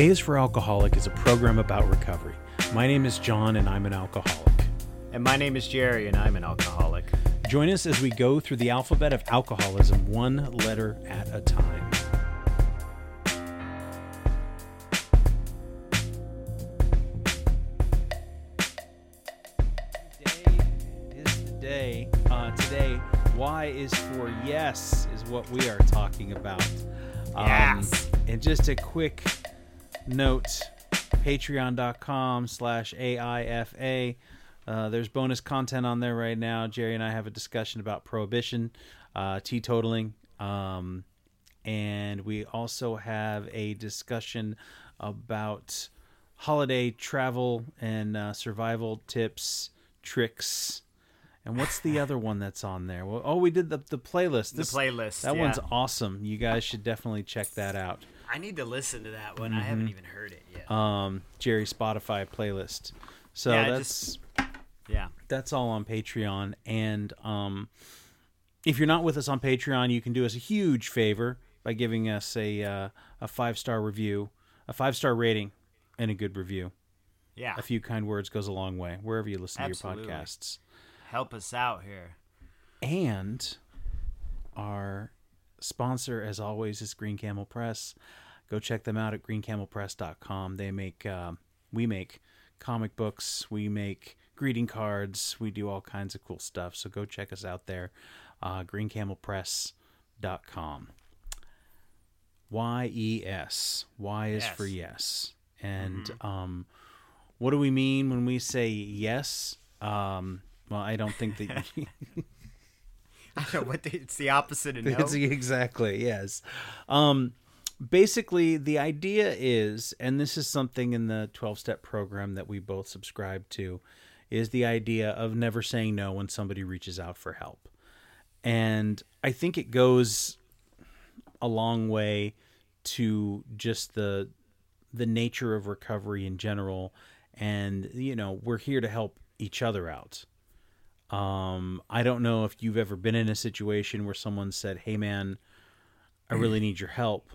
A is for Alcoholic is a program about recovery. My name is John, and I'm an alcoholic. And my name is Jerry, and I'm an alcoholic. Join us as we go through the alphabet of alcoholism one letter at a time. Today is the day. Uh, today, Y is for yes, is what we are talking about. Um, Yes. And just a quick note patreon.com slash aifa uh, there's bonus content on there right now. Jerry and i have a discussion about prohibition uh, teetotaling um, and we also have a discussion about holiday travel and uh, survival tips tricks and what's the other one that's on there? Well oh we did the, the playlist. The playlist, that yeah. one's awesome. You guys should definitely check that out I need to listen to that one. I haven't even heard it yet. um, Jerry Spotify playlist. So Yeah, that's yeah. that's all on Patreon. And um, if you're not with us on Patreon, you can do us a huge favor by giving us a uh, a five star review, a five star rating, and a good review. Yeah. A few kind words goes a long way wherever you listen Absolutely. to your podcasts. Help us out here. And our sponsor, as always, is Green Camel Press. Go check them out at greencamelpress.com. They make, um, we make comic books, we make greeting cards, we do all kinds of cool stuff. So go check us out there, uh, greencamelpress.com. Y E S. Y is Yes. for yes. And um, what do we mean when we say yes? Um, well, I don't think that. I know what the, it's the opposite of no. It's exactly yes. Um, basically, the idea is, and this is something in the twelve-step program that we both subscribe to, is the idea of never saying no when somebody reaches out for help, and I think it goes a long way to just the the nature of recovery in general, and you know we're here to help each other out. Um, I don't know if you've ever been in a situation where someone said, "Hey, man, I really need your help,"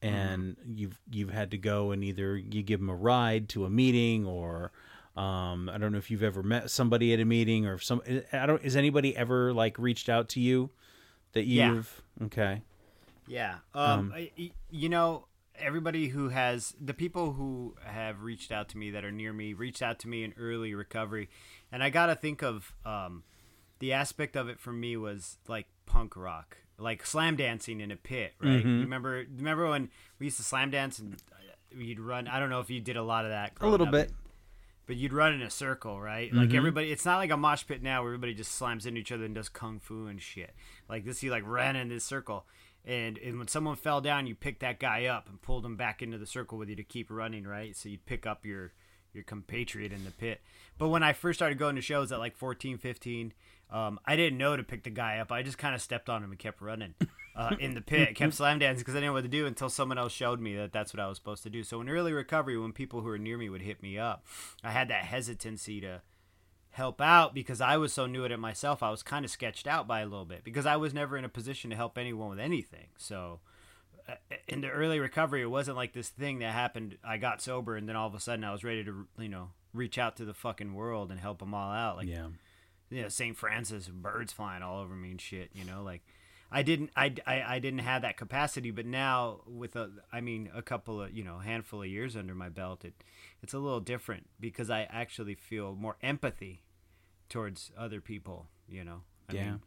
and you've you've had to go and either you give them a ride to a meeting, or um, I don't know if you've ever met somebody at a meeting, or if some I don't. Is anybody ever like reached out to you that you've okay? Yeah. Um, I- y- you know, everybody who has the people who have reached out to me that are near me reached out to me in early recovery, and I got to think of um, the aspect of it for me was like punk rock, like slam dancing in a pit, right? Mm-hmm. Remember, remember when we used to slam dance and uh, you'd run? I don't know if you did a lot of that. A little up, bit. but you'd run in a circle, right? Mm-hmm. Like everybody, it's not like a mosh pit now where everybody just slams into each other and does kung fu and shit. Like this, you like ran in this circle, and and when someone fell down, you picked that guy up and pulled him back into the circle with you to keep running, right? So you'd pick up your your compatriot in the pit. But when I first started going to shows at like 14, 15, um, I didn't know to pick the guy up. I just kind of stepped on him and kept running uh, in the pit, kept slam dancing because I didn't know what to do until someone else showed me that that's what I was supposed to do. So in early recovery, when people who were near me would hit me up, I had that hesitancy to help out because I was so new at it myself. I was kind of sketched out by a little bit because I was never in a position to help anyone with anything. So in the early recovery, it wasn't like this thing that happened. I got sober and then all of a sudden I was ready to, you know, reach out to the fucking world and help them all out. Like, Yeah. you know, St. Francis, birds flying all over me and shit, you know, like I didn't, I, I, I didn't have that capacity, but now with a, I mean, a couple of, you know, handful of years under my belt, it, it's a little different because I actually feel more empathy towards other people, you know, I Yeah. mean,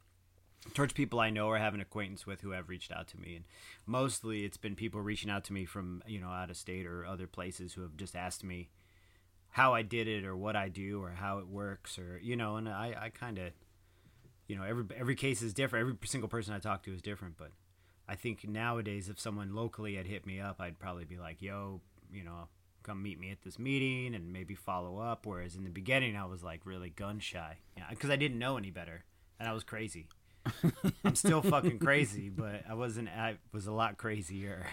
towards people I know or have an acquaintance with who have reached out to me. And mostly it's been people reaching out to me from, you know, out of state or other places who have just asked me, how I did it or what I do or how it works or you know and I, I kind of you know every every case is different. Every single person I talk to is different but I think nowadays if someone locally had hit me up I'd probably be like yo you know come meet me at this meeting and maybe follow up. Whereas in the beginning I was like really gun shy because I didn't know any better and I was crazy I'm still fucking crazy but I wasn't I was a lot crazier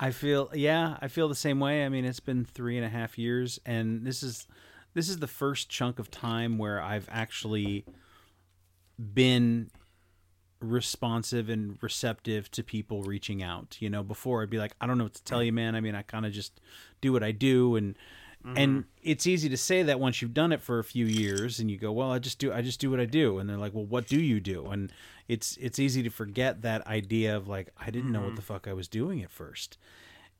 I feel yeah, I feel the same way. I mean, it's been three and a half years, and this is this is the first chunk of time where I've actually been responsive and receptive to people reaching out. You know, before I'd be like, I don't know what to tell you, man. I mean, I kind of just do what I do and and it's easy to say that once you've done it for a few years and you go, well, I just do I just do what I do and they're like, well, what do you do? And it's it's easy to forget that idea of like I didn't know what the fuck I was doing at first.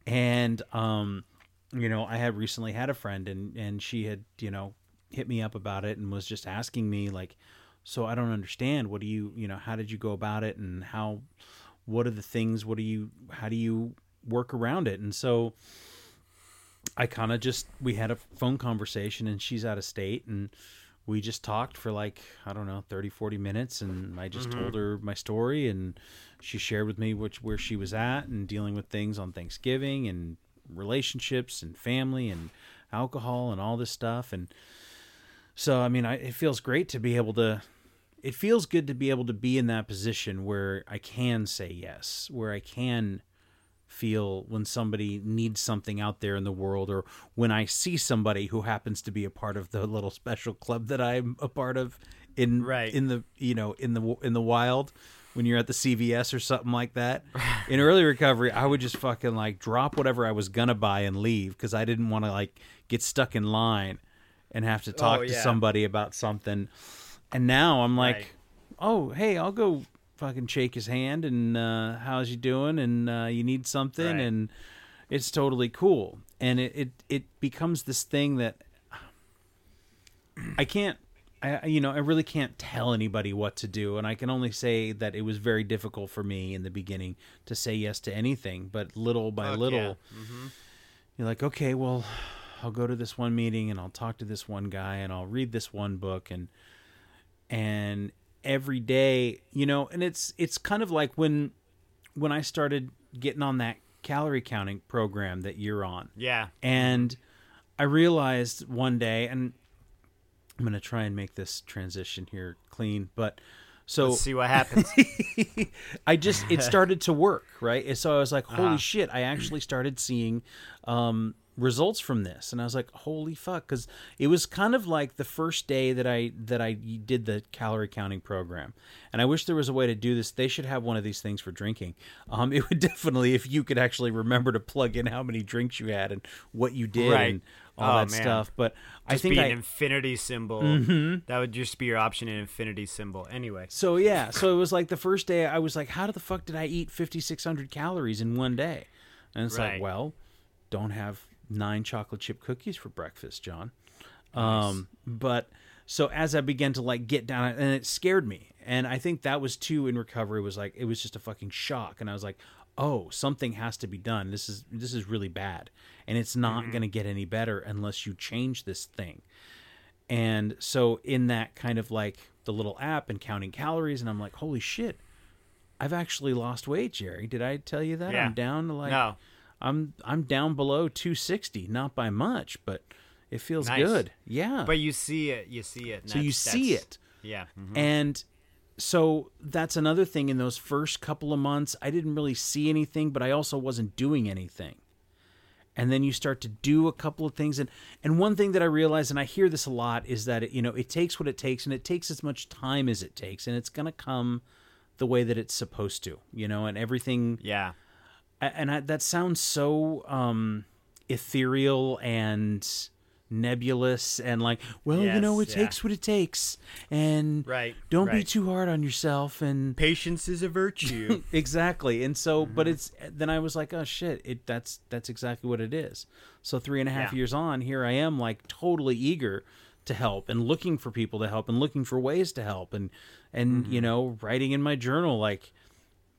And um you know, I had recently had a friend and and she had, you know, hit me up about it and was just asking me like so I don't understand what do you, you know, how did you go about it and how what are the things, what do you how do you work around it? And so I kind of just we had a phone conversation and she's out of state and we just talked for like I don't know 30 40 minutes and I just mm-hmm. told her my story and she shared with me which where she was at and dealing with things on Thanksgiving and relationships and family and alcohol and all this stuff and so I mean I it feels great to be able to it feels good to be able to be in that position where I can say yes where I can feel when somebody needs something out there in the world or when I see somebody who happens to be a part of the little special club that I'm a part of in Right. in the you know in the in the wild when you're at the CVS or something like that. In early recovery, I would just fucking like drop whatever I was gonna buy and leave because I didn't want to like get stuck in line and have to oh, talk Oh, to somebody about something. And now I'm like, Right. oh hey, I'll go fucking shake his hand and uh, how's you doing? And uh, you need something? Right. and it's totally cool. And it, it it becomes this thing that I can't I you know I really can't tell anybody what to do. And I can only say that it was very difficult for me in the beginning to say yes to anything. But little by Fuck little yeah. you're like okay well I'll go to this one meeting and I'll talk to this one guy and I'll read this one book. And and every day you know and it's it's kind of like when when I started getting on that calorie counting program that you're on Yeah. and I realized one day, and I'm going to try and make this transition here clean, but so Let's see what happens. I just, it started to work, right? And so I was like, holy Uh-huh. shit, I actually started seeing um, results from this. And I was like, holy fuck. Cause it was kind of like the first day that I, that I did the calorie counting program. And I wish there was a way to do this. They should have one of these things for drinking. Um, it would definitely, if you could actually remember to plug in how many drinks you had and what you did Right. and all Oh, that man. stuff. But I Just think be I, an infinity symbol. Mm-hmm. That would just be your option, an infinity symbol. Anyway. So yeah, so it was like the first day I was like, how the fuck did I eat 5600 calories in one day? And it's like, well, don't have nine chocolate chip cookies for breakfast, John. Um, but so as I began to like get down, and it scared me, and I think that was too in recovery was like it was just a fucking shock, and I was like, oh, something has to be done. This is this is really bad, and it's not going to get any better unless you change this thing. And so in that kind of like the little app and counting calories, and I'm like, holy shit, I've actually lost weight, Jerry. Did I tell you that? Yeah. I'm down to like No. I'm I'm down below 260, not by much, but it feels Nice. good. Yeah. But you see it. You see it. so you see it. Yeah. mhm. And so that's another thing in those first couple of months, I didn't really see anything, but I also wasn't doing anything. And then you start to do a couple of things and and one thing that I realize and I hear this a lot is that it, you know, it takes what it takes and it takes as much time as it takes and it's going to come the way that it's supposed to, you know, and everything Yeah. And I, that sounds so um ethereal and nebulous and like well you know it yeah. takes what it takes and Right, don't be too hard on yourself and Patience is a virtue. exactly and so but Mm-hmm. it's then i was like oh shit it that's that's exactly what it is so three and a half Yeah. years on here i am like totally eager to help and looking for people to help and looking for ways to help and and Mm-hmm. you know writing in my journal like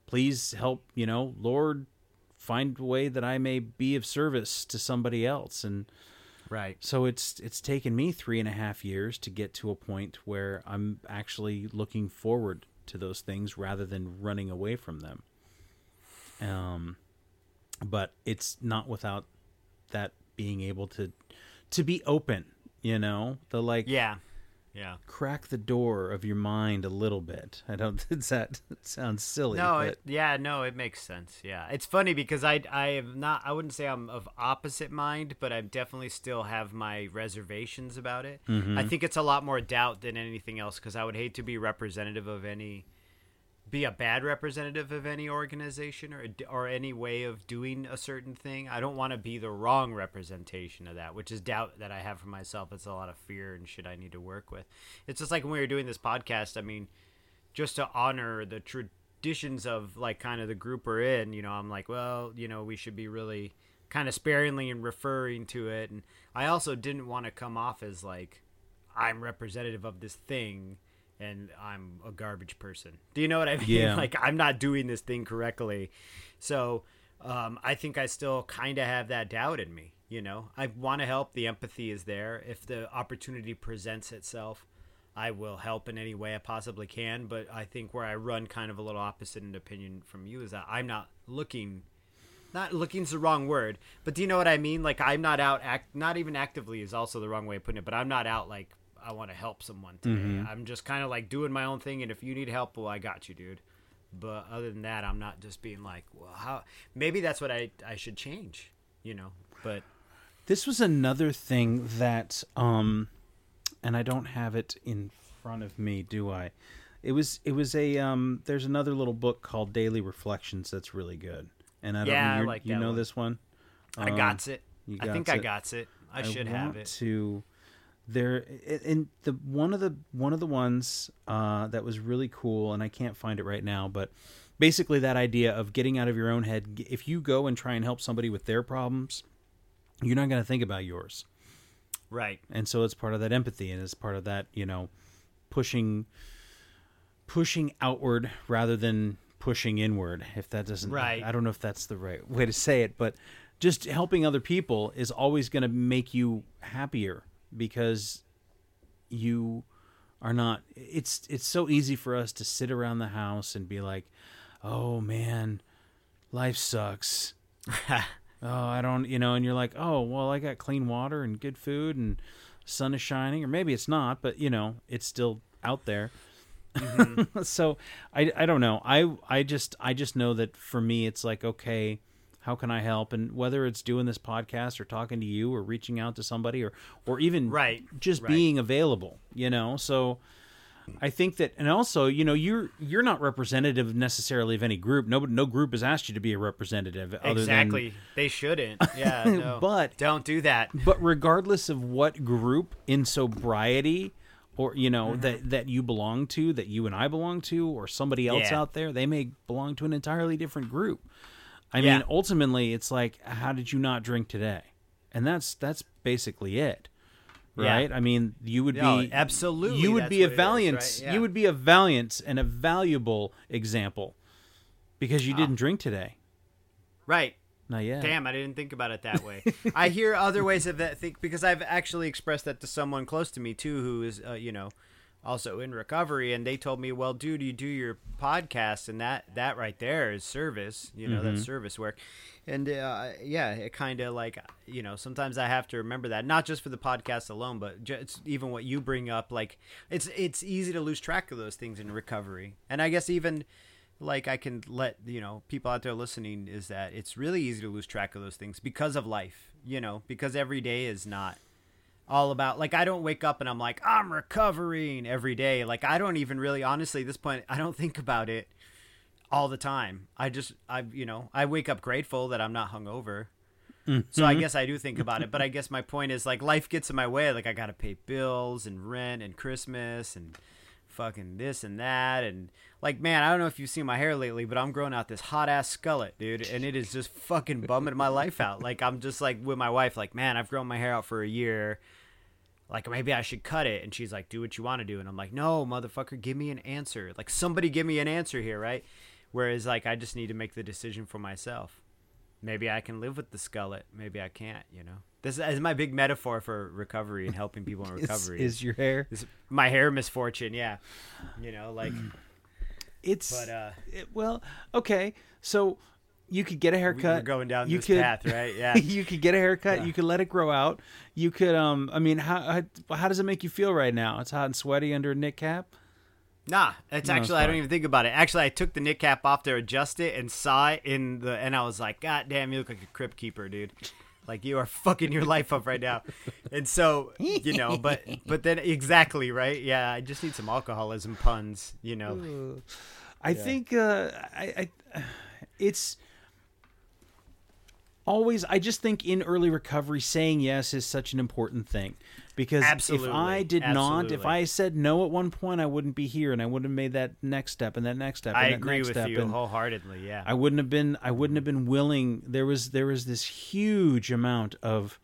please help you know lord find a way that i may be of service to somebody else and right. so it's it's taken me three and a half years to get to a point where I'm actually looking forward to those things rather than running away from them. Um, but it's not without that being able to to be open, you know, the like Yeah. Yeah. crack the door of your mind a little bit. I don't. It's that it sounds silly. No, but it, yeah, no, it makes sense. Yeah, it's funny because I, I am not. I wouldn't say I'm of opposite mind, but I definitely still have my reservations about it. Mm-hmm. I think it's a lot more doubt than anything else because I would hate to be representative of any be a bad representative of any organization or or any way of doing a certain thing. I don't want to be the wrong representation of that, which is doubt that I have for myself. It's a lot of fear and shit I need to work with. It's just like when we were doing this podcast. I mean, just to honor the traditions of like kind of the group we're in. You know, I'm like, well, you know, we should be really kind of sparingly and referring to it. And I also didn't want to come off as like I'm representative of this thing and I'm a garbage person. Do you know what I mean? Yeah. like I'm not doing this thing correctly. So um, I think I still kind of have that doubt in me. You know, I want to help. The empathy is there. If the opportunity presents itself, I will help in any way I possibly can. But I think where I run kind of a little opposite in opinion from you is that I'm not looking. Not looking's the wrong word, but do you know what I mean? Like I'm not out act, not even actively is also the wrong way of putting it. But I'm not out like I want to help someone today. I'm just kind of like doing my own thing, and if you need help, well, I got you, dude. But other than that, I'm not just being like, well, how? Maybe that's what I I should change, you know. But This was another thing that, um, and I don't have it in front of me, do I? It was it was a um. There's another little book called Daily Reflections that's really good, and I don't Yeah, I like you know one. this one. I Um, got it. you I think gots I got it. I should have it. To there in the one of the one of the ones uh, that was really cool, and I can't find it right now, but basically that idea of getting out of your own head. If you go and try and help somebody with their problems, you're not going to think about yours, Right. and so it's part of that empathy, and it's part of that you know pushing pushing outward rather than pushing inward if that doesn't Right. I don't know if that's the right way to say it but just helping other people is always going to make you happier because you are not it's it's so easy for us to sit around the house and be like oh man life sucks. Oh i don't you know and you're like oh well i got clean water and good food and sun is shining or maybe it's not but you know it's still out there. Mm-hmm. So I, I don't know. I i just i just know that for me it's like okay how can i help and whether it's doing this podcast or talking to you or reaching out to somebody or or even Right, just right. being available you know so I think that, and also, you know, you're you're not representative necessarily of any group. No, no group has asked you to be a representative. Other exactly. They shouldn't. Yeah. No. But- don't do that. But regardless of what group in sobriety, or you know Mm-hmm. that that you belong to, that you and I belong to, or somebody else Yeah. out there, they may belong to an entirely different group. I Yeah. mean, ultimately, it's like, how did you not drink today? And that's that's basically it. Yeah. Right? I mean, you would No, be absolutely, You would be a it is, valiant. right? Yeah. You would be a valiant and a valuable example because you didn't drink today. Right. Not yet. Damn, I didn't think about it that way. I hear other ways of that think because I've actually expressed that to someone close to me too, who is uh, you know also in recovery, and they told me, "Well, dude, you do your podcast, and that that right there is service. You know, Mm-hmm. that's service work." And uh, yeah, it kind of like you know sometimes I have to remember that not just for the podcast alone, but just even what you bring up. Like it's it's easy to lose track of those things in recovery, and I guess even like I can let you know people out there listening is that it's really easy to lose track of those things because of life, you know, because every day is not all about like I don't wake up and I'm like I'm recovering every day. Like I don't even really honestly at this point I don't think about it all the time. I just I you know, I wake up grateful that I'm not hungover. So I mm-hmm. guess I do think about it, but I guess my point is like life gets in my way. Like I got to pay bills and rent and Christmas and fucking this and that and like man, I don't know if you've seen my hair lately, but I'm growing out this hot ass skullet, dude, and it is just fucking bumming my life out. Like I'm just like with my wife, like man, I've grown my hair out for a year. Like maybe I should cut it, and she's like, "Do what you want to do," and I'm like, "No, motherfucker, give me an answer. Like somebody give me an answer here, right?" Whereas like I just need to make the decision for myself. Maybe I can live with the skullet. Maybe I can't. You know, this is my big metaphor for recovery and helping people in Is, recovery. is your hair? is my hair misfortune? Yeah, you know, like, It's but uh, it- well, okay. So you could get a haircut. we're going down you this could, path, right? Yeah. you could get a haircut. Yeah. You could let it grow out. You could, um, I mean, how, how how does it make you feel right now? It's hot and sweaty under a knit cap. Nah, it's No, it's actually I don't even think about it. Actually, I took the knit cap off to adjust it and saw it in the, and I was like, God damn, you look like a crypt keeper, dude. Like you are fucking your life up right now. And so, you know, but but then exactly right, yeah. I just need some alcoholism puns, you know. I think uh, I, I it's always I just think in early recovery saying yes is such an important thing because Absolutely. if I did not if I said no at one point I wouldn't be here and I wouldn't have made that next step and that next step and I that agree next with step you and wholeheartedly. Yeah. I wouldn't have been I wouldn't have been willing there was there was this huge amount of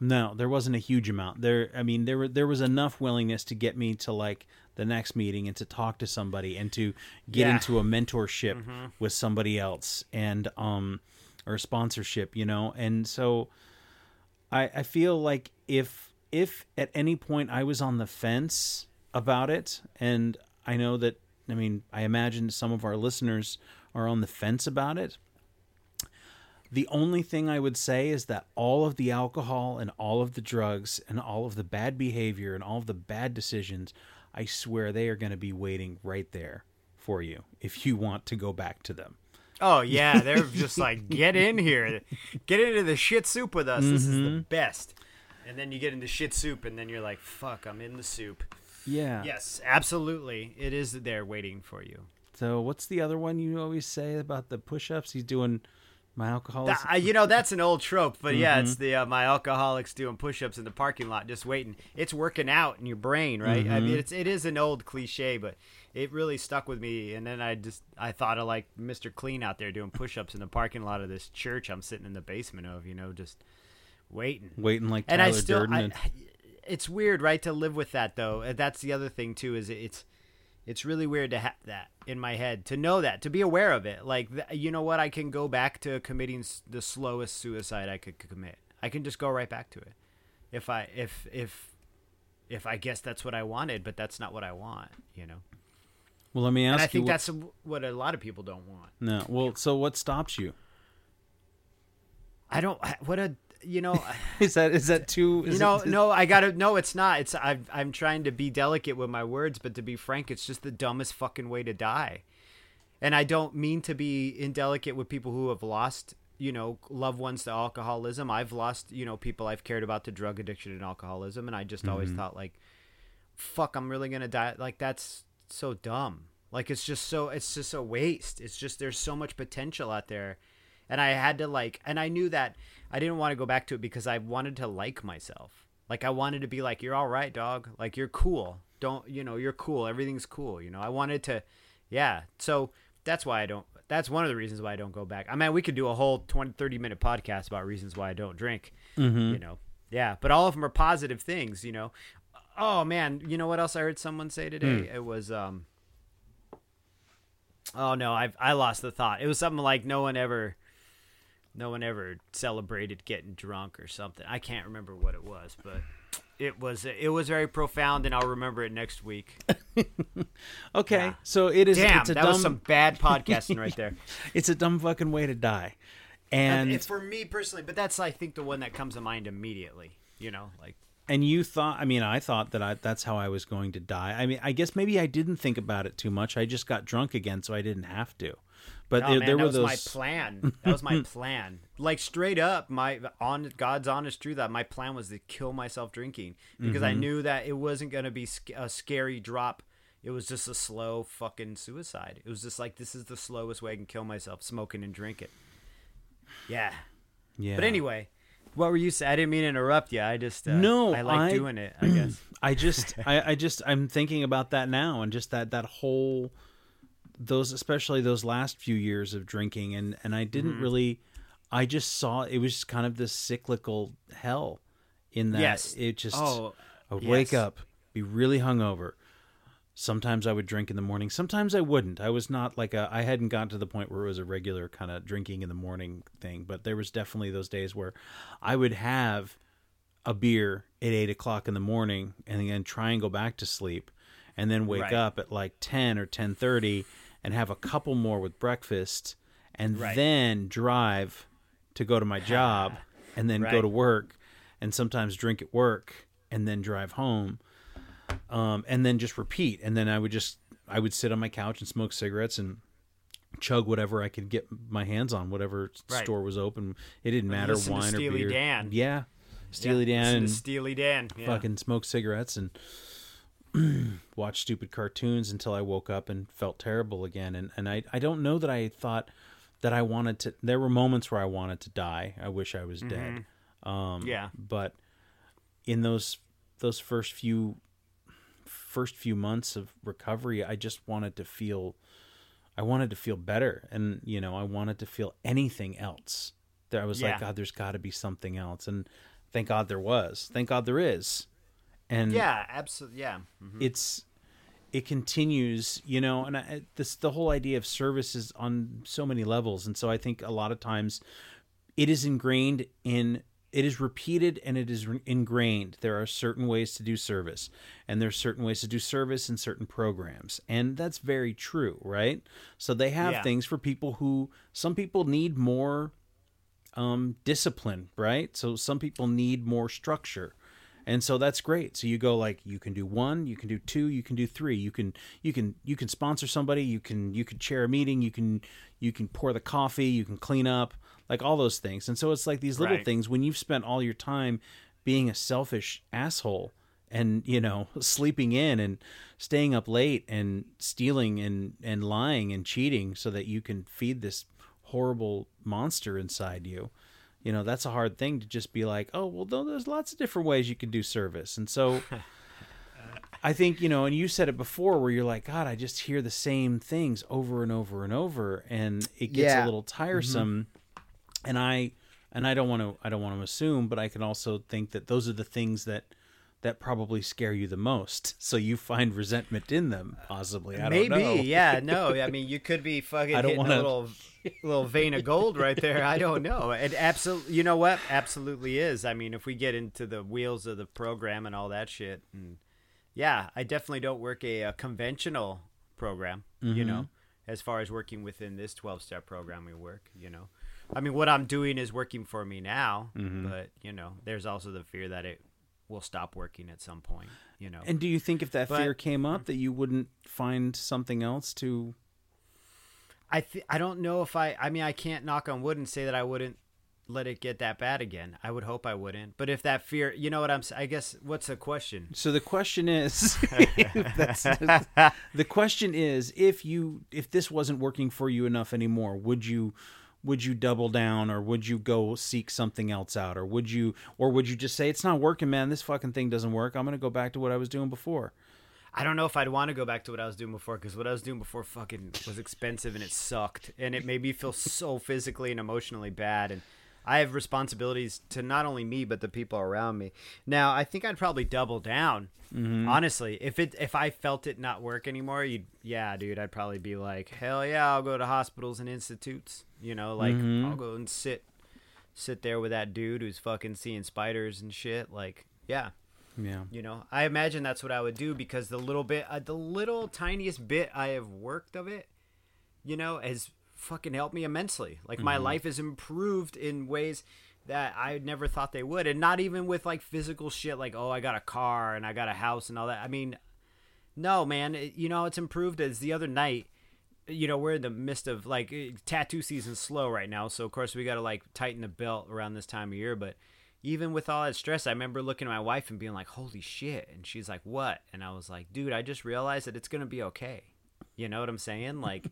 no, there wasn't a huge amount. There I mean there were there was enough willingness to get me to like the next meeting and to talk to somebody and to get Yeah. into a mentorship with somebody else and um or sponsorship, you know. And so I I feel like if if at any point I was on the fence about it and I know that I mean, I imagine some of our listeners are on the fence about it. The only thing I would say is that all of the alcohol and all of the drugs and all of the bad behavior and all of the bad decisions, I swear they are going to be waiting right there for you if you want to go back to them. Oh yeah, they're just like get in here, get into the shit soup with us. This is Mm-hmm. the best. And then you get into shit soup, and then you're like, "Fuck, I'm in the soup." Yeah. Yes, absolutely, it is there waiting for you. So what's the other one you always say about the push-ups? He's doing my alcoholism. That- uh, you know that's an old trope, but yeah, Mm-hmm. it's the uh, my alcoholics doing push-ups in the parking lot, just waiting. It's working out in your brain, right? I Mm-hmm. mean, it's it is an old cliche, but it really stuck with me. And then I just I thought of like Mr. Clean out there doing push-ups in the parking lot of this church I'm sitting in the basement of, you know, just waiting. Waiting like and Tyler I still, Durden. I, and- it's weird, right, to live with that though. That's the other thing too. Is it's it's really weird to have that in my head, to know that, to be aware of it. Like, th- you know what? I can go back to committing the slowest suicide I could commit. I can just go right back to it. If I if if if I guess that's what I wanted, but that's not what I want, you know. Well, let me ask And I think what- that's what a lot of people don't want. no. Well, so what stops you? I don't. What a you know. Is that is that too? Is you know, it, no, I gotta. No, it's not. It's I'm I'm trying to be delicate with my words, but to be frank, it's just the dumbest fucking way to die. And I don't mean to be indelicate with people who have lost, you know, loved ones to alcoholism. I've lost, you know, people I've cared about to drug addiction and alcoholism, and I just always mm-hmm. thought like, fuck, I'm really gonna die. Like that's so dumb. Like it's just so it's just a waste. It's just there's so much potential out there. And I had to like and I knew that I didn't want to go back to it because I wanted to like myself. Like I wanted to be like, You're all right, dog. Like you're cool. Don't you know, you're cool. Everything's cool. You know, I wanted to yeah. So that's why I don't that's one of the reasons why I don't go back. I mean, we could do a whole 20, 30 minute podcast about reasons why I don't drink. Mm-hmm. You know, yeah, but all of them are positive things. You know, oh man, you know what else I heard someone say today? It was um, oh no, I I lost the thought. It was something like no one ever, no one ever celebrated getting drunk or something. I can't remember what it was, but it was it was very profound, and I'll remember it next week. okay, Yeah. so it is. Damn, it's a that dumb. was some bad podcasting right there. It's a dumb fucking way to die, and And for me personally, but that's I think the one that comes to mind immediately. You know, like and you thought. I mean, I thought that I that's how I was going to die. I mean, I guess maybe I didn't think about it too much. I just got drunk again, so I didn't have to. But No, there, man, there that were was those. my plan. That was my plan. Like straight up, my on God's honest truth. That my plan was to kill myself drinking because Mm-hmm. I knew that it wasn't gonna be a scary drop. It was just a slow fucking suicide. It was just like this is the slowest way I can kill myself: smoking and drink it. Yeah. yeah. But anyway, what were you saying? I didn't mean to interrupt you. I just uh, No, I like I- doing it. I guess. I just I, I just I'm thinking about that now and just that that whole those especially those last few years of drinking and and I didn't Mm-hmm. really I just saw it was just kind of this cyclical hell in that Yes. it just Oh, I would wake up be really hungover sometimes I would drink in the morning sometimes I wouldn't I was not like a I hadn't gotten to the point where it was a regular kind of drinking in the morning thing but there was definitely those days where I would have a beer at eight o'clock in the morning and then try and go back to sleep and then wake Right. up at like 10 or 10.30 and have a couple more with breakfast and Right. then drive to go to my job and then go to work and sometimes drink at work and then drive home um, and then just repeat and then i would just i would sit on my couch and smoke cigarettes and chug whatever i could get my hands on whatever Right. store was open it didn't matter listen wine or Steely beer Dan. yeah steely Yeah, dan and Steely Dan. Yeah. fucking smoke cigarettes and watch stupid cartoons until I woke up and felt terrible again. And and I I don't know that I thought that I wanted to. There were moments where I wanted to die. I wish I was dead. Um, Yeah. But in those those first few first few months of recovery, I just wanted to feel. I wanted to feel better, and you know, I wanted to feel anything else. There, I was Yeah. like, God, there's got to be something else, and thank God there was. Thank God there is. And Yeah, absolutely. Yeah. Mhm. it's it continues you know and I, this the whole idea of service is on so many levels and so i think a lot of times it is ingrained in it is repeated and it is ingrained. There are certain ways to do service and there's certain ways to do service in certain programs and that's very true right? So they have Yeah. things for people who some people need more um discipline right? So some people need more structure and so that's great. So you go like you can do one you can do two you can do three. You can you can you can sponsor somebody you can you can chair a meeting you can you can pour the coffee you can clean up like all those things and so it's like these little Right. things when you've spent all your time being a selfish asshole and you know sleeping in and staying up late and stealing and and lying and cheating so that you can feed this horrible monster inside you you know that's a hard thing to just be like oh well no, there's lots of different ways you can do service and so i think you know and you said it before where you're like god i just hear the same things over and over and over and it gets Yeah. a little mm-hmm. tiresome and i and i don't want to i don't want to assume but i can also think that those are the things that that probably scare you the most so you find resentment in them possibly i don't Maybe, know yeah, no. I mean, you could be fucking I don't hitting wanna- a little, little vein of gold right there. I don't know. It absolutely, you know what? Absolutely is. I mean, if we get into the wheels of the program and all that shit, and yeah, I definitely don't work a, a conventional program. Mm-hmm. You know, as far as working within this twelve-step program we work. You know, I mean, what I'm doing is working for me now, Mm-hmm. but you know, there's also the fear that it will stop working at some point. You know, and do you think if that But- fear came up that you wouldn't find something else to I th- I don't know if I I mean I can't knock on wood and say that I wouldn't let it get that bad again. I would hope I wouldn't. But if that fear, you know what I'm I guess what's the question? So the question is, that's, the question is, if you if this wasn't working for you enough anymore, would you would you double down or would you go seek something else out or would you or would you just say it's not working, man? This fucking thing doesn't work. I'm gonna go back to what I was doing before. I don't know if I'd want to go back to what I was doing before because what I was doing before fucking was expensive and it sucked and it made me feel so physically and emotionally bad and I have responsibilities to not only me but the people around me. Now I think I'd probably double down. Honestly, if it if I felt it not work anymore, you'd yeah, dude, I'd probably be like, hell yeah, I'll go to hospitals and institutes. You know, like I'll go and sit sit there with that dude who's fucking seeing spiders and shit. Like, yeah, Yeah. you know, I imagine that's what I would do because the little bit, uh, the little tiniest bit I have worked of it, you know, has fucking helped me immensely. Like my life has improved in ways that I never thought they would, and not even with like physical shit, like oh, I got a car and I got a house and all that. I mean, no, man, it, you know, it's improved as the other night. You know, we're in the midst of like eh, tattoo season slow right now, so of course we got to like tighten the belt around this time of year. But even with all that stress, I remember looking at my wife and being like, "Holy shit!" And she's like, "What?" And I was like, "Dude, I just realized that it's gonna be okay." You know what I'm saying? Like,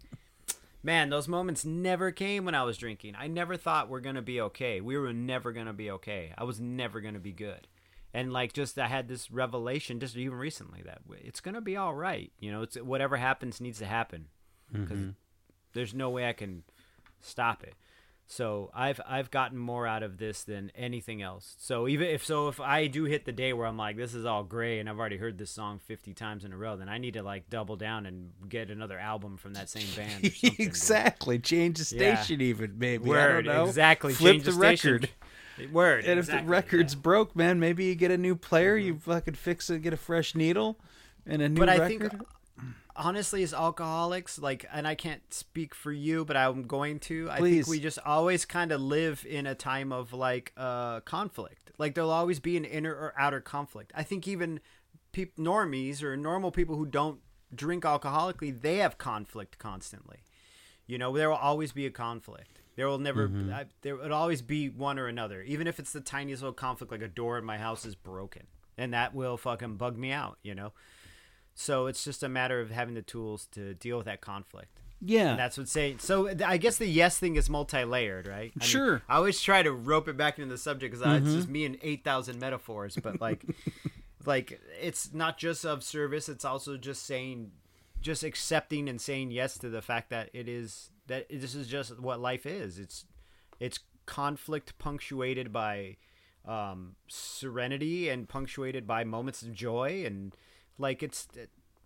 man, those moments never came when I was drinking. I never thought we're gonna be okay. We were never gonna be okay. I was never gonna be good. And like, just I had this revelation just even recently that it's gonna be all right. You know, it's whatever happens needs to happen because mm-hmm. there's no way I can stop it. So I've I've gotten more out of this than anything else. So even if so if I do hit the day where I'm like this is all gray and I've already heard this song 50 times in a row, then I need to like double down and get another album from that same band. Or something, dude. exactly. Change the Yeah. station, even maybe. I Word don't know. exactly. Flip Change the, station. record. Word. And exactly. if the record's broke, man, maybe you get a new player. Mm-hmm. You fucking fix it, get a fresh needle, and a new but I think honestly as alcoholics like and i can't speak for you but i'm going to i think we just always kind of live in a time of like uh conflict. Like there'll always be an inner or outer conflict. I think even peop- normies or normal people who don't drink alcoholically they have conflict constantly. You know there will always be a conflict. There will never Mm-hmm. I, there will always be one or another. Even if it's the tiniest little conflict like a door in my house is broken and that will fucking bug me out you know So it's just a matter of having the tools to deal with that conflict. Yeah. And that's what saying. So I guess the yes thing is multi-layered, right? I mean, Sure. I always try to rope it back into the subject because it's just me and eight thousand metaphors, but like, like it's not just of service; it's also just saying, just accepting and saying yes to the fact that it is that this is just what life is. It's it's conflict punctuated by um, serenity and punctuated by moments of joy and like it's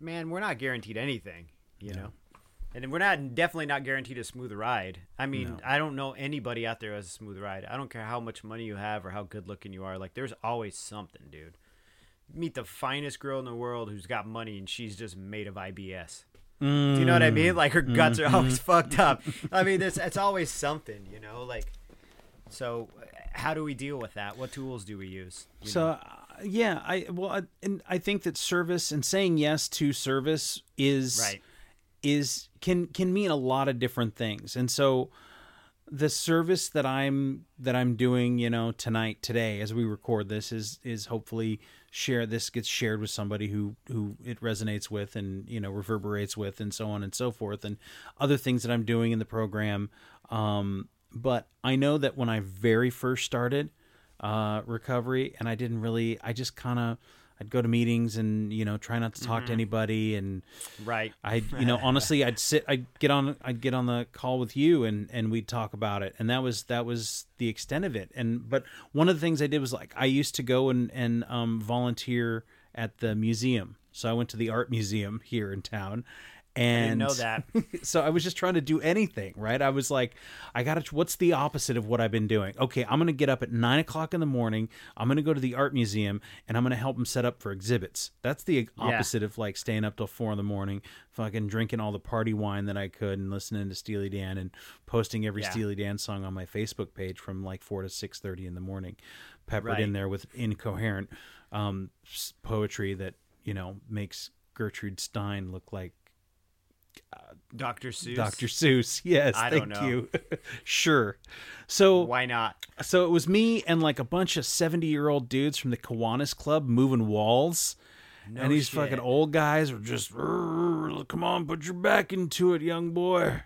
man, we're not guaranteed anything, you know. And we're not definitely not guaranteed a smooth ride. I mean, No. I don't know anybody out there who has a smooth ride. I don't care how much money you have or how good looking you are. Like, there's always something, dude. Meet the finest girl in the world who's got money and she's just made of IBS. Do you know what I mean? Mm. Like her guts are always mm-hmm. fucked up. I mean, there's it's always something, you know. Like, so how do we deal with that? What tools do we use? You So know? Yeah, I well, I, and I think that service and saying yes to service is right, is can can mean a lot of different things. And so the service that I'm that I'm doing, you know, tonight today as we record this is is hopefully share this gets shared with somebody who who it resonates with and you know reverberates with and so on and so forth and other things that I'm doing in the program um but I know that when I very first started uh recovery and I didn't really I just kind of I'd go to meetings and you know try not to talk to anybody and right. I, you know, honestly, I'd sit, I'd get on, I'd get on the call with you, and and we'd talk about it, and that was that was the extent of it. And but one of the things I did was like I used to go and and um, volunteer at the museum. So I went to the art museum here in town, and know that. so I was just trying to do anything, right? I was like, I got to. What's the opposite of what I've been doing? Okay, I'm going to get up at nine o'clock in the morning. I'm going to go to the art museum, and I'm going to help them set up for exhibits. That's the opposite of like staying up till four in the morning, fucking drinking all the party wine that I could, and listening to Steely Dan, and posting every Yeah. Steely Dan song on my Facebook page from like four to six thirty in the morning, peppered Right. in there with incoherent um, poetry that you know makes Gertrude Stein look like Dr. Seuss. Dr. Seuss. Yes, I thank don't know. you. sure. So Why not? so it was me and like a bunch of 70-year-old dudes from the Kiwanis Club moving walls. and these shit. fucking old guys were just come on, put your back into it, young boy.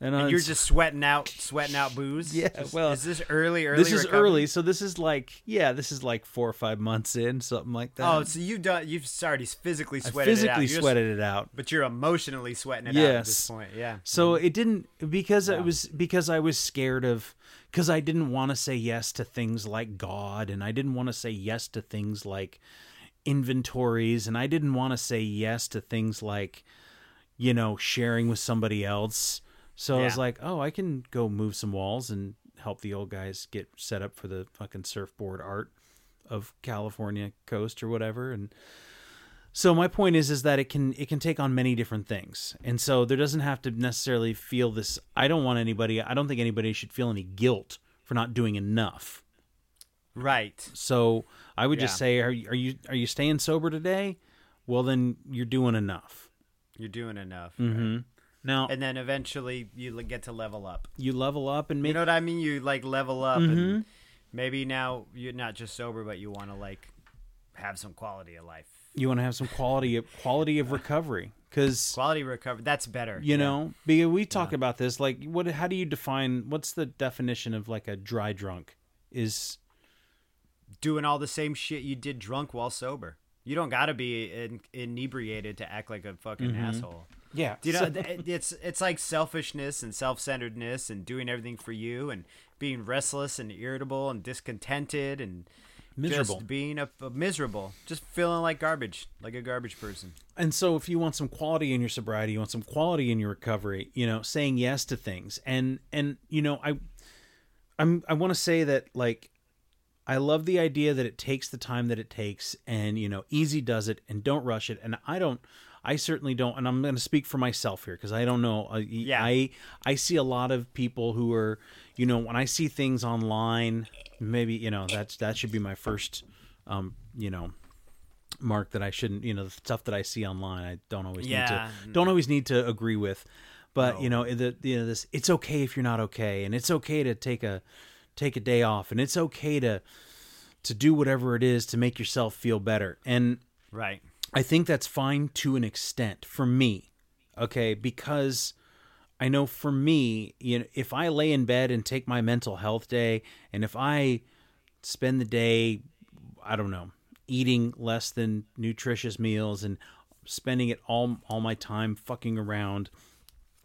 And, And uh, you're just sweating out, sweating out booze. Yeah, Just- well, is this early? Early. this is recovery? early, so this is like yeah, this is like 4 or 5 months in, something like that. Oh, so you've done. You've already physically I sweated it out. physically You're just- it out. but you're emotionally sweating it out at this point. Yeah. So mm. it didn't because Yeah. it was because I was scared of because I didn't want to say yes to things like God and I didn't want to say yes to things like inventories and I didn't want to say yes to things like you know sharing with somebody else. So I was like, "Oh, I can go move some walls and help the old guys get set up for the fucking surfboard art of California coast or whatever and so my point is is that it can it can take on many different things. And so there doesn't have to necessarily feel this I don't want anybody I don't think anybody should feel any guilt for not doing enough. Right. So I would just say are you, are you are you staying sober today? Well then you're doing enough. You're doing enough. Mhm. Now And then eventually you get to level up. you level up and make You know what I mean? You like level up, Mm-hmm. and maybe now you're not just sober, but you want to like have some quality of life. you want to have some quality of quality of recovery cuz Quality recovery. That's better. you Yeah. know because we talk about this like what how do you define what's the definition of like a dry drunk is doing all the same shit you did drunk while sober. You don't got to be in, inebriated to act like a fucking asshole. Yeah Do you know, it's it's like selfishness and self-centeredness and doing everything for you and being restless and irritable and discontented and Miserable. just being a, a miserable, just feeling like garbage, like a garbage person. And so if you want some quality in your sobriety, you want some quality in your recovery, you know, saying yes to things. And and you know, I I'm I want to say that like I love the idea that it takes the time that it takes and you know, easy does it and don't rush it. And I don't I certainly don't and I'm going to speak for myself here because I don't know uh, Yeah. I I see a lot of people who are, you know, when I see things online, maybe, you know, that's that should be my first um, you know, mark that I shouldn't, you know, the stuff that I see online, I don't always Yeah. need to don't always need to agree with. But you know, the you know this it's okay if you're not okay and it's okay to take a take a day off and it's okay to to do whatever it is to make yourself feel better. And Right. I think that's fine to an extent for me. Okay, because I know for me, you know, if I lay in bed and take my mental health day and if I spend the day I don't know, eating less than nutritious meals and spending it all all my time fucking around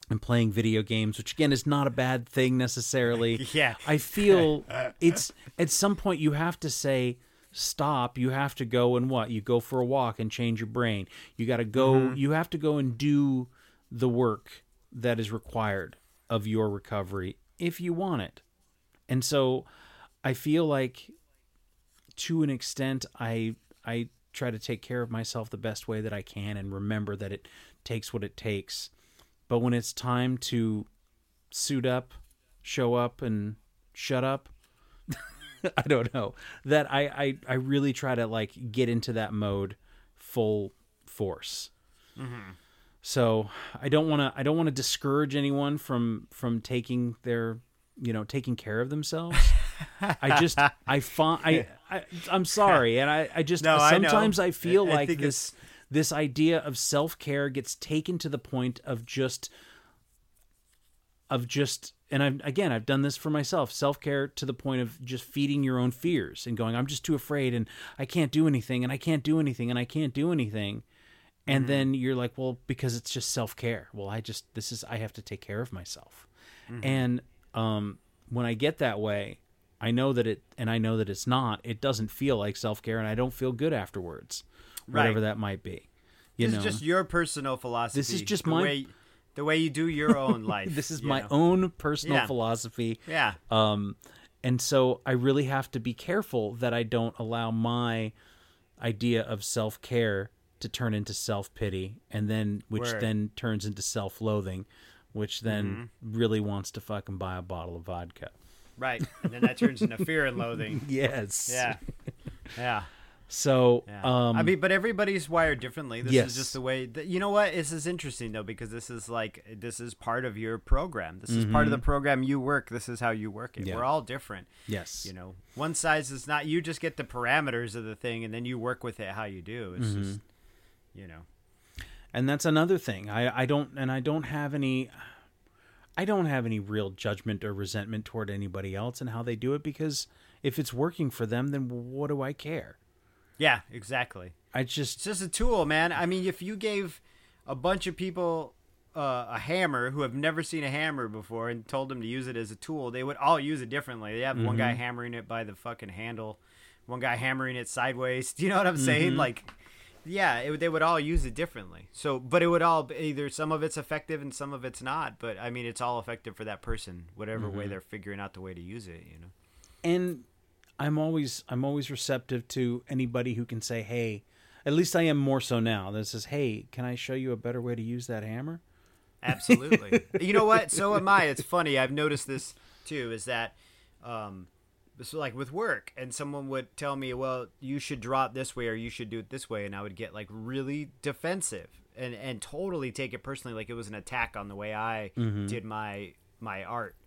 and playing video games, which again is not a bad thing necessarily. Yeah. I feel it's at some point you have to say stop. You have to go and what? You go for a walk and change your brain. You got to go mm-hmm. you have to go and do the work that is required of your recovery if you want it. And so I feel like to an extent I I try to take care of myself the best way that I can and remember that it takes what it takes. But when it's time to suit up, show up and shut up, I don't know. That I, I I really try to like get into that mode full force. Mm-hmm. So I don't want to I don't want to discourage anyone from from taking their you know taking care of themselves. I just I find I, I I'm sorry, and I I just No, I sometimes I, feel I- I like this this idea of self care gets taken to the point of just of just and I've again I've done this for myself self care to the point of just feeding your own fears and going I'm just too afraid and I can't do anything and I can't do anything and I can't do anything. And then you're like well because it's just self care well I just this is I have to take care of myself. And um when I get that way I know that it and I know that it's not it doesn't feel like self care and I don't feel good afterwards whatever that might be you this know? is just your personal philosophy. This is just my- way, the way you do your own life. this is my know? own personal Yeah. philosophy Yeah. Um, and so I really have to be careful that I don't allow my idea of self care to turn into self pity, and then which Word. then turns into self loathing, which then really wants to fucking buy a bottle of vodka. Right. And then that turns into fear and loathing. Yes. Yeah. Yeah. So, Yeah. um, I mean, but everybody's wired differently. This Yes. is just the way. That, you know what? This is interesting though because this is like this is part of your program. This is part of the program you work. This is how you work it. Mm-hmm. Yeah. We're all different. yes, You know, one size is not. You just get the parameters of the thing, and then you work with it how you do. It's Mm-hmm. just, you know, and that's another thing. I I don't and I don't have any. I don't have any real judgment or resentment toward anybody else and how they do it because if it's working for them, then what do I care? Yeah, exactly. I just It's just a tool, man. I mean, if you gave a bunch of people uh, a hammer who have never seen a hammer before and told them to use it as a tool, they would all use it differently. They have one guy mm-hmm. hammering it by the fucking handle, one guy hammering it sideways. Do you know what I'm saying? Mm-hmm. Like, yeah, it, they would all use it differently. So, but it would all be either some of it's effective and some of it's not. But I mean, it's all effective for that person, whatever way mm-hmm. they're figuring out the way to use it. You know. and I'm always I'm always receptive to anybody who can say, "Hey," at least I am more so now. That says, "Hey, can I show you a better way to use that hammer?" Absolutely. you know what? So am I. It's funny. I've noticed this too. Is that, um, so like with work, and someone would tell me, "Well, you should draw it this way, or you should do it this way," and I would get like really defensive and and totally take it personally, like it was an attack on the way I did my my art.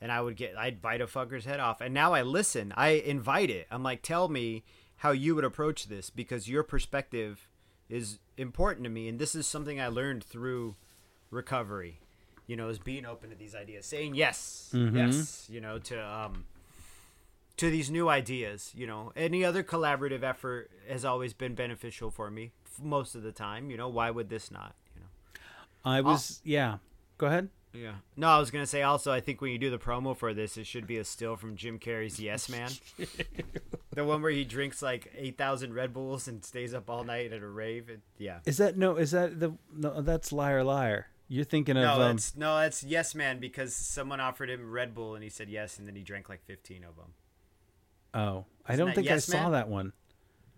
And I would get, I'd bite a fucker's head off. And now I listen. I invite it. I'm like, tell me how you would approach this because your perspective is important to me. And this is something I learned through recovery you know is being open to these ideas saying yes yes you know to um to these new ideas you know any other collaborative effort has always been beneficial for me most of the time you know why would this not you know I was yeah. Go ahead. Yeah no i was gonna say also i think when you do the promo for this it should be a still from jim carrey's yes man the one where he drinks like 8000 red bulls and stays up all night at a rave it, yeah Is that no? Is that the no? That's liar, liar. You're thinking of No, um, no, that's yes man because someone offered him Red Bull and he said yes, and then he drank like fifteen of them. oh, I Isn't don't think Yes I saw that one.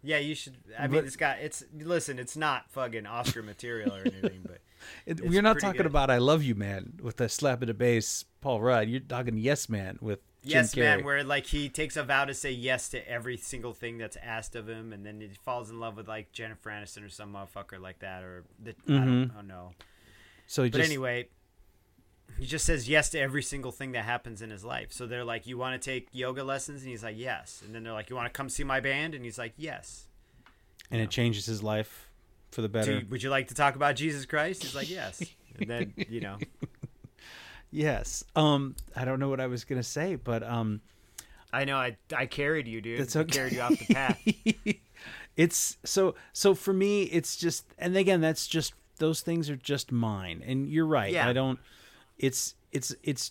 Yeah, you should. I But- mean, it's got it's. Listen, it's not fucking Oscar material or anything, but It, we're not talking good. about "I Love You, Man" with a slap of the bass, Paul Rudd. You're talking "Yes, Man" with Jim yes man, where like he takes a vow to say yes to every single thing that's asked of him, and then he falls in love with like Jennifer Aniston or some motherfucker like that, or the I don't, I don't know. so But just anyway, he just says yes to every single thing that happens in his life. So they're like, "You want to take yoga lessons?" And he's like, "Yes." And then they're like, "You want to come see my band?" And he's like, "Yes." and it changes his life for the Do better. you- would you like to talk about Jesus Christ? He's like, yes. And then you know, Yes. Um, I don't know what I was gonna say, but um, I know I I carried you, dude. That's I carried you off the path. it's so so for me it's just and again that's just those things are just mine and you're right Yeah. i don't it's it's it's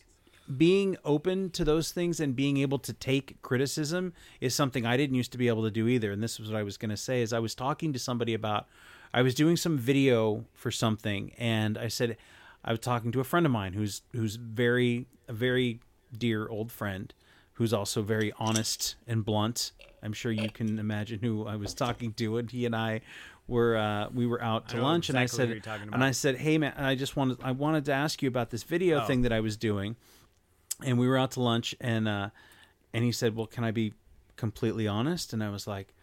being open to those things and being able to take criticism is something i didn't used to be able to do either and this was what i was going to say is i was talking to somebody about i was doing some video for something and i said i was talking to a friend of mine who's who's very a very dear old friend who's also very honest and blunt. I'm sure you can imagine who I was talking to, and he and I were uh, we were out to lunch, exactly and I said, and. I said, hey man, I just wanted I wanted to ask you about this video Oh. thing that I was doing, and we were out to lunch, and uh, and he said, well, can I be completely honest? And I was like,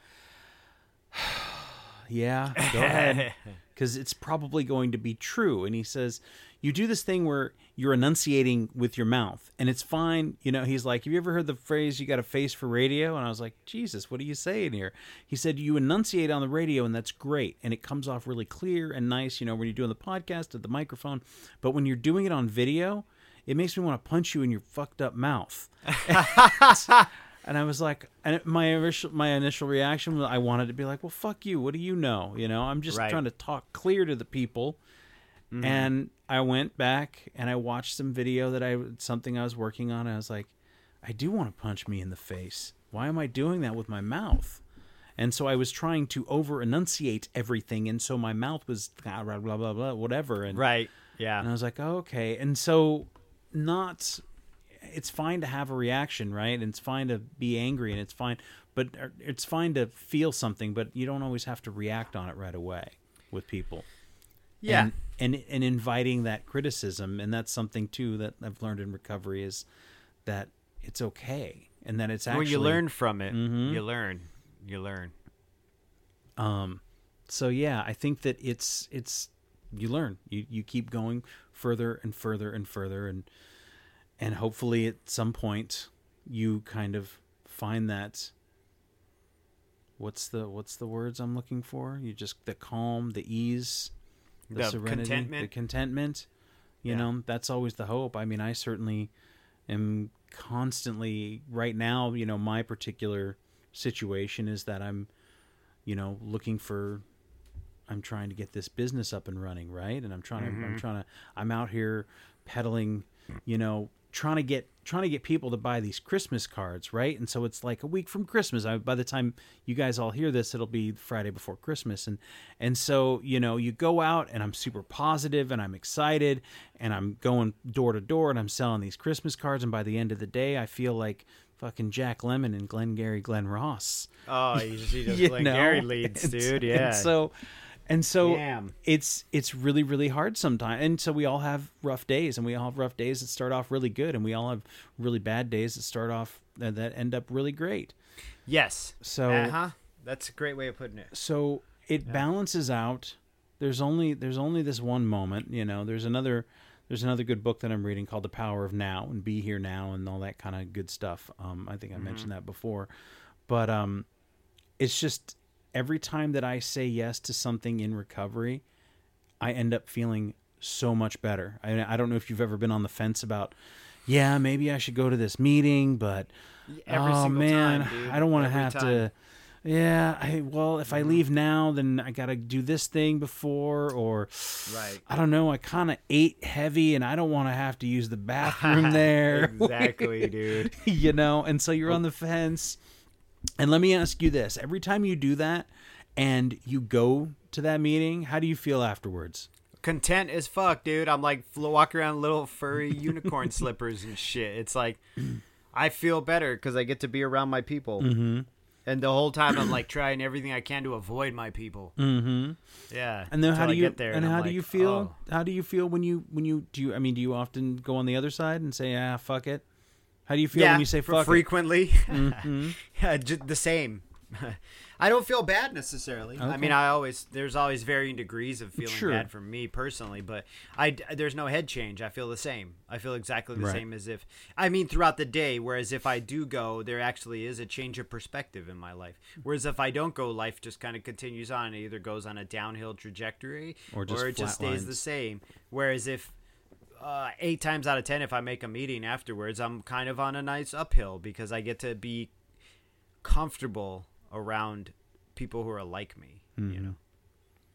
yeah, go ahead because it's probably going to be true. And he says, You do this thing where you're enunciating with your mouth, and it's fine. You know, he's like, Have you ever heard the phrase, you got a face for radio? And I was like, Jesus, what are you saying here? He said, You enunciate on the radio, and that's great. And it comes off really clear and nice, you know, when you're doing the podcast at the microphone. But when you're doing it on video, it makes me want to punch you in your fucked up mouth. And I was like, and my initial my initial reaction was I wanted to be like, well, fuck you. What do you know? You know, I'm just Right. trying to talk clear to the people. Mm-hmm. And I went back and I watched some video that I something I was working on. And I was like, I do want to punch me in the face. Why am I doing that with my mouth? And so I was trying to over enunciate everything, and so my mouth was blah blah blah blah, blah whatever. And right. Yeah. And I was like, oh, okay. And so, not, it's fine to have a reaction, right? And it's fine to be angry, and it's fine, but uh, it's fine to feel something, but you don't always have to react on it right away with people. Yeah. And, and and inviting that criticism, and that's something too that I've learned in recovery is that it's okay, and that it's actually when you learn from it, Mhm. you learn. You learn. Um, so yeah, I think that it's it's you learn. You you keep going further and further and further, and and hopefully at some point you kind of find that. What's the what's the words I'm looking for? You just the calm, the ease, the, The serenity, the contentment. contentment. You Yeah. know, that's always the hope. I mean, I certainly am constantly right now. You know, my particular situation is that I'm you know looking for i'm trying to get this business up and running right and i'm trying to i'm mm-hmm. trying to i'm out here peddling you know trying to get trying to get people to buy these christmas cards right and so it's like a week from christmas I, by the time you guys all hear this it'll be friday before christmas and and so you know you go out and i'm super positive and i'm excited and i'm going door to door and i'm selling these christmas cards and by the end of the day i feel like fucking jack lemmon and glengarry glen ross Oh, you just, you just Glenn? Gary leads, dude. Yeah. And so, and so Damn. it's it's really really hard sometimes. And so we all have rough days, and we all have rough days that start off really good, and we all have really bad days that start off that, that end up really great. yes. So Uh huh. That's a great way of putting it. so it balances out. There's only there's only this one moment, you know. There's another there's another good book that I'm reading called The Power of Now and Be Here Now and all that kind of good stuff. Um, I think I mentioned that before, but um, it's just every time that I say yes to something in recovery, I end up feeling so much better. I, I don't know if you've ever been on the fence about, yeah, maybe I should go to this meeting, but Every oh single man, time. I don't want to have time. to. Yeah, I well, if I mm-hmm. leave now, then I got to do this thing before, or Right. I don't know. I kind of ate heavy, and I don't want to have to use the bathroom there. exactly, dude. you know, and so you're on the fence. And let me ask you this: every time you do that, and you go to that meeting, how do you feel afterwards? Content as fuck, dude. I'm like walking around little furry unicorn slippers and shit. It's like I feel better because I get to be around my people. Mm-hmm. And the whole time I'm like trying everything I can to avoid my people. Mm-hmm. Yeah. And then how do you get there and I'm how do like, you feel? oh. How do you feel when you when you do you I mean do you often go on the other side and say ah fuck it? How do you feel yeah, when you say fuck frequently. Mhm. yeah, the same. I don't feel bad necessarily. I mean, I always there's always varying degrees of feeling Sure. bad for me personally, but I there's no head change. I feel the same. I feel exactly the Right. same as if I mean throughout the day. Whereas if I do go, there actually is a change of perspective in my life. Whereas if I don't go, life just kind of continues on. It either goes on a downhill trajectory Or just it just flat stays the same. Whereas if uh, eight times out of ten, if I make a meeting afterwards, I'm kind of on a nice uphill because I get to be comfortable around people who are like me. Mm-hmm. You know,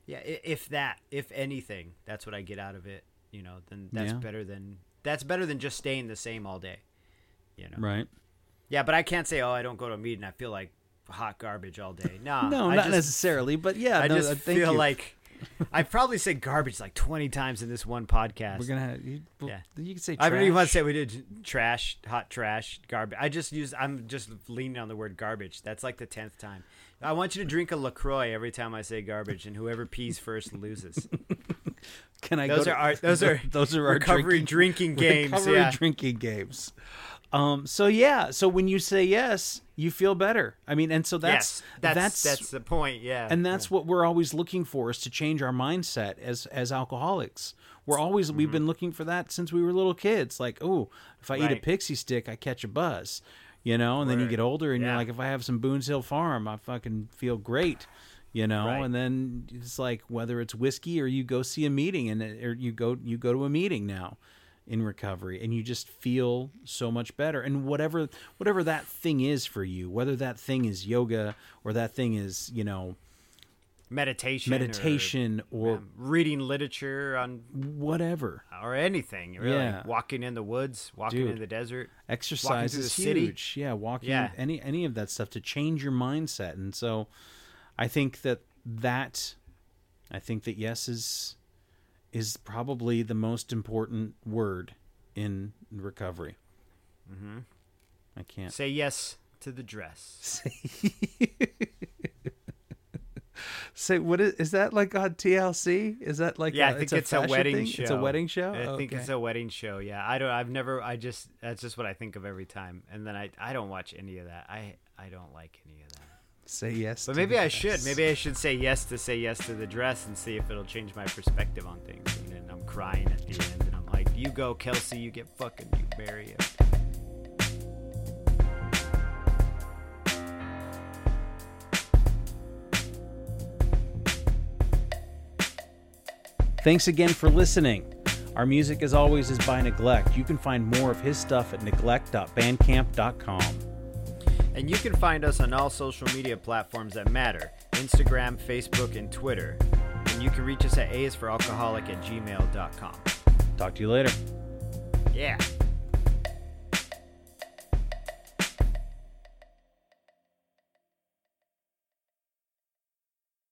yeah. If that, if anything, that's what I get out of it. You know, then that's Yeah. better than that's better than just staying the same all day. You know, Right. yeah. But I can't say, oh, I don't go to a meeting. I feel like hot garbage all day. No, No, I not just, necessarily, but yeah, I no, just uh, feel you. like I probably said garbage like twenty times in this one podcast. we're gonna have you, well, Yeah. you can say I don't even want to say we did trash, hot trash, garbage. I just use. I'm just leaning on the word garbage. That's like the tenth time. I want you to drink a Lacroix every time I say garbage, and whoever pees first loses. Can I Those go to- are our- those are those are our recovery drinking, drinking games, Recovery yeah. drinking games. Um. So yeah. So when you say yes, you feel better. I mean, and so that's yes, that's, that's the point. Yeah, and that's what we're always looking for is to change our mindset as as alcoholics. We're always Mm-hmm. we've been looking for that since we were little kids. Like, oh, if I eat a pixie stick, I catch a buzz. You know, and then you get older, and you're like, if I have some Boone's Hill Farm, I fucking feel great. You know, Right. and then it's like whether it's whiskey or you go see a meeting, and or you go you go to a meeting now in recovery and you just feel so much better and whatever whatever that thing is for you whether that thing is yoga or that thing is you know meditation, meditation or, um, reading literature on whatever or anything. Really, Yeah. walking in the woods, walking Dude. in the desert. exercise is the city. yeah walking Yeah. any any of that stuff to change your mindset and so i think that that i think that yes is is probably the most important word in recovery mm-hmm. i can't Say yes to the dress. say what is is that like on tlc is that like Yeah, I I think it's a, fashion wedding thing? show. it's a wedding show I think Okay. it's a wedding show. Yeah, I don't. I've never. I just. That's just what I think of every time. And then I. I don't watch any of that. I. I don't like any of that. Say yes But maybe I should. Maybe I should say yes to say yes to the dress and see if it'll change my perspective on things. And then I'm crying at the end, and I'm like, "You go, Kelsey. You get fucking. You marry him." Thanks again for listening. Our music, as always, is by Neglect. You can find more of his stuff at neglect.bandcamp.com. And you can find us on all social media platforms that matter Instagram, Facebook, and Twitter. And you can reach us at aisforalcoholic at gmail.com. Talk to you later. Yeah.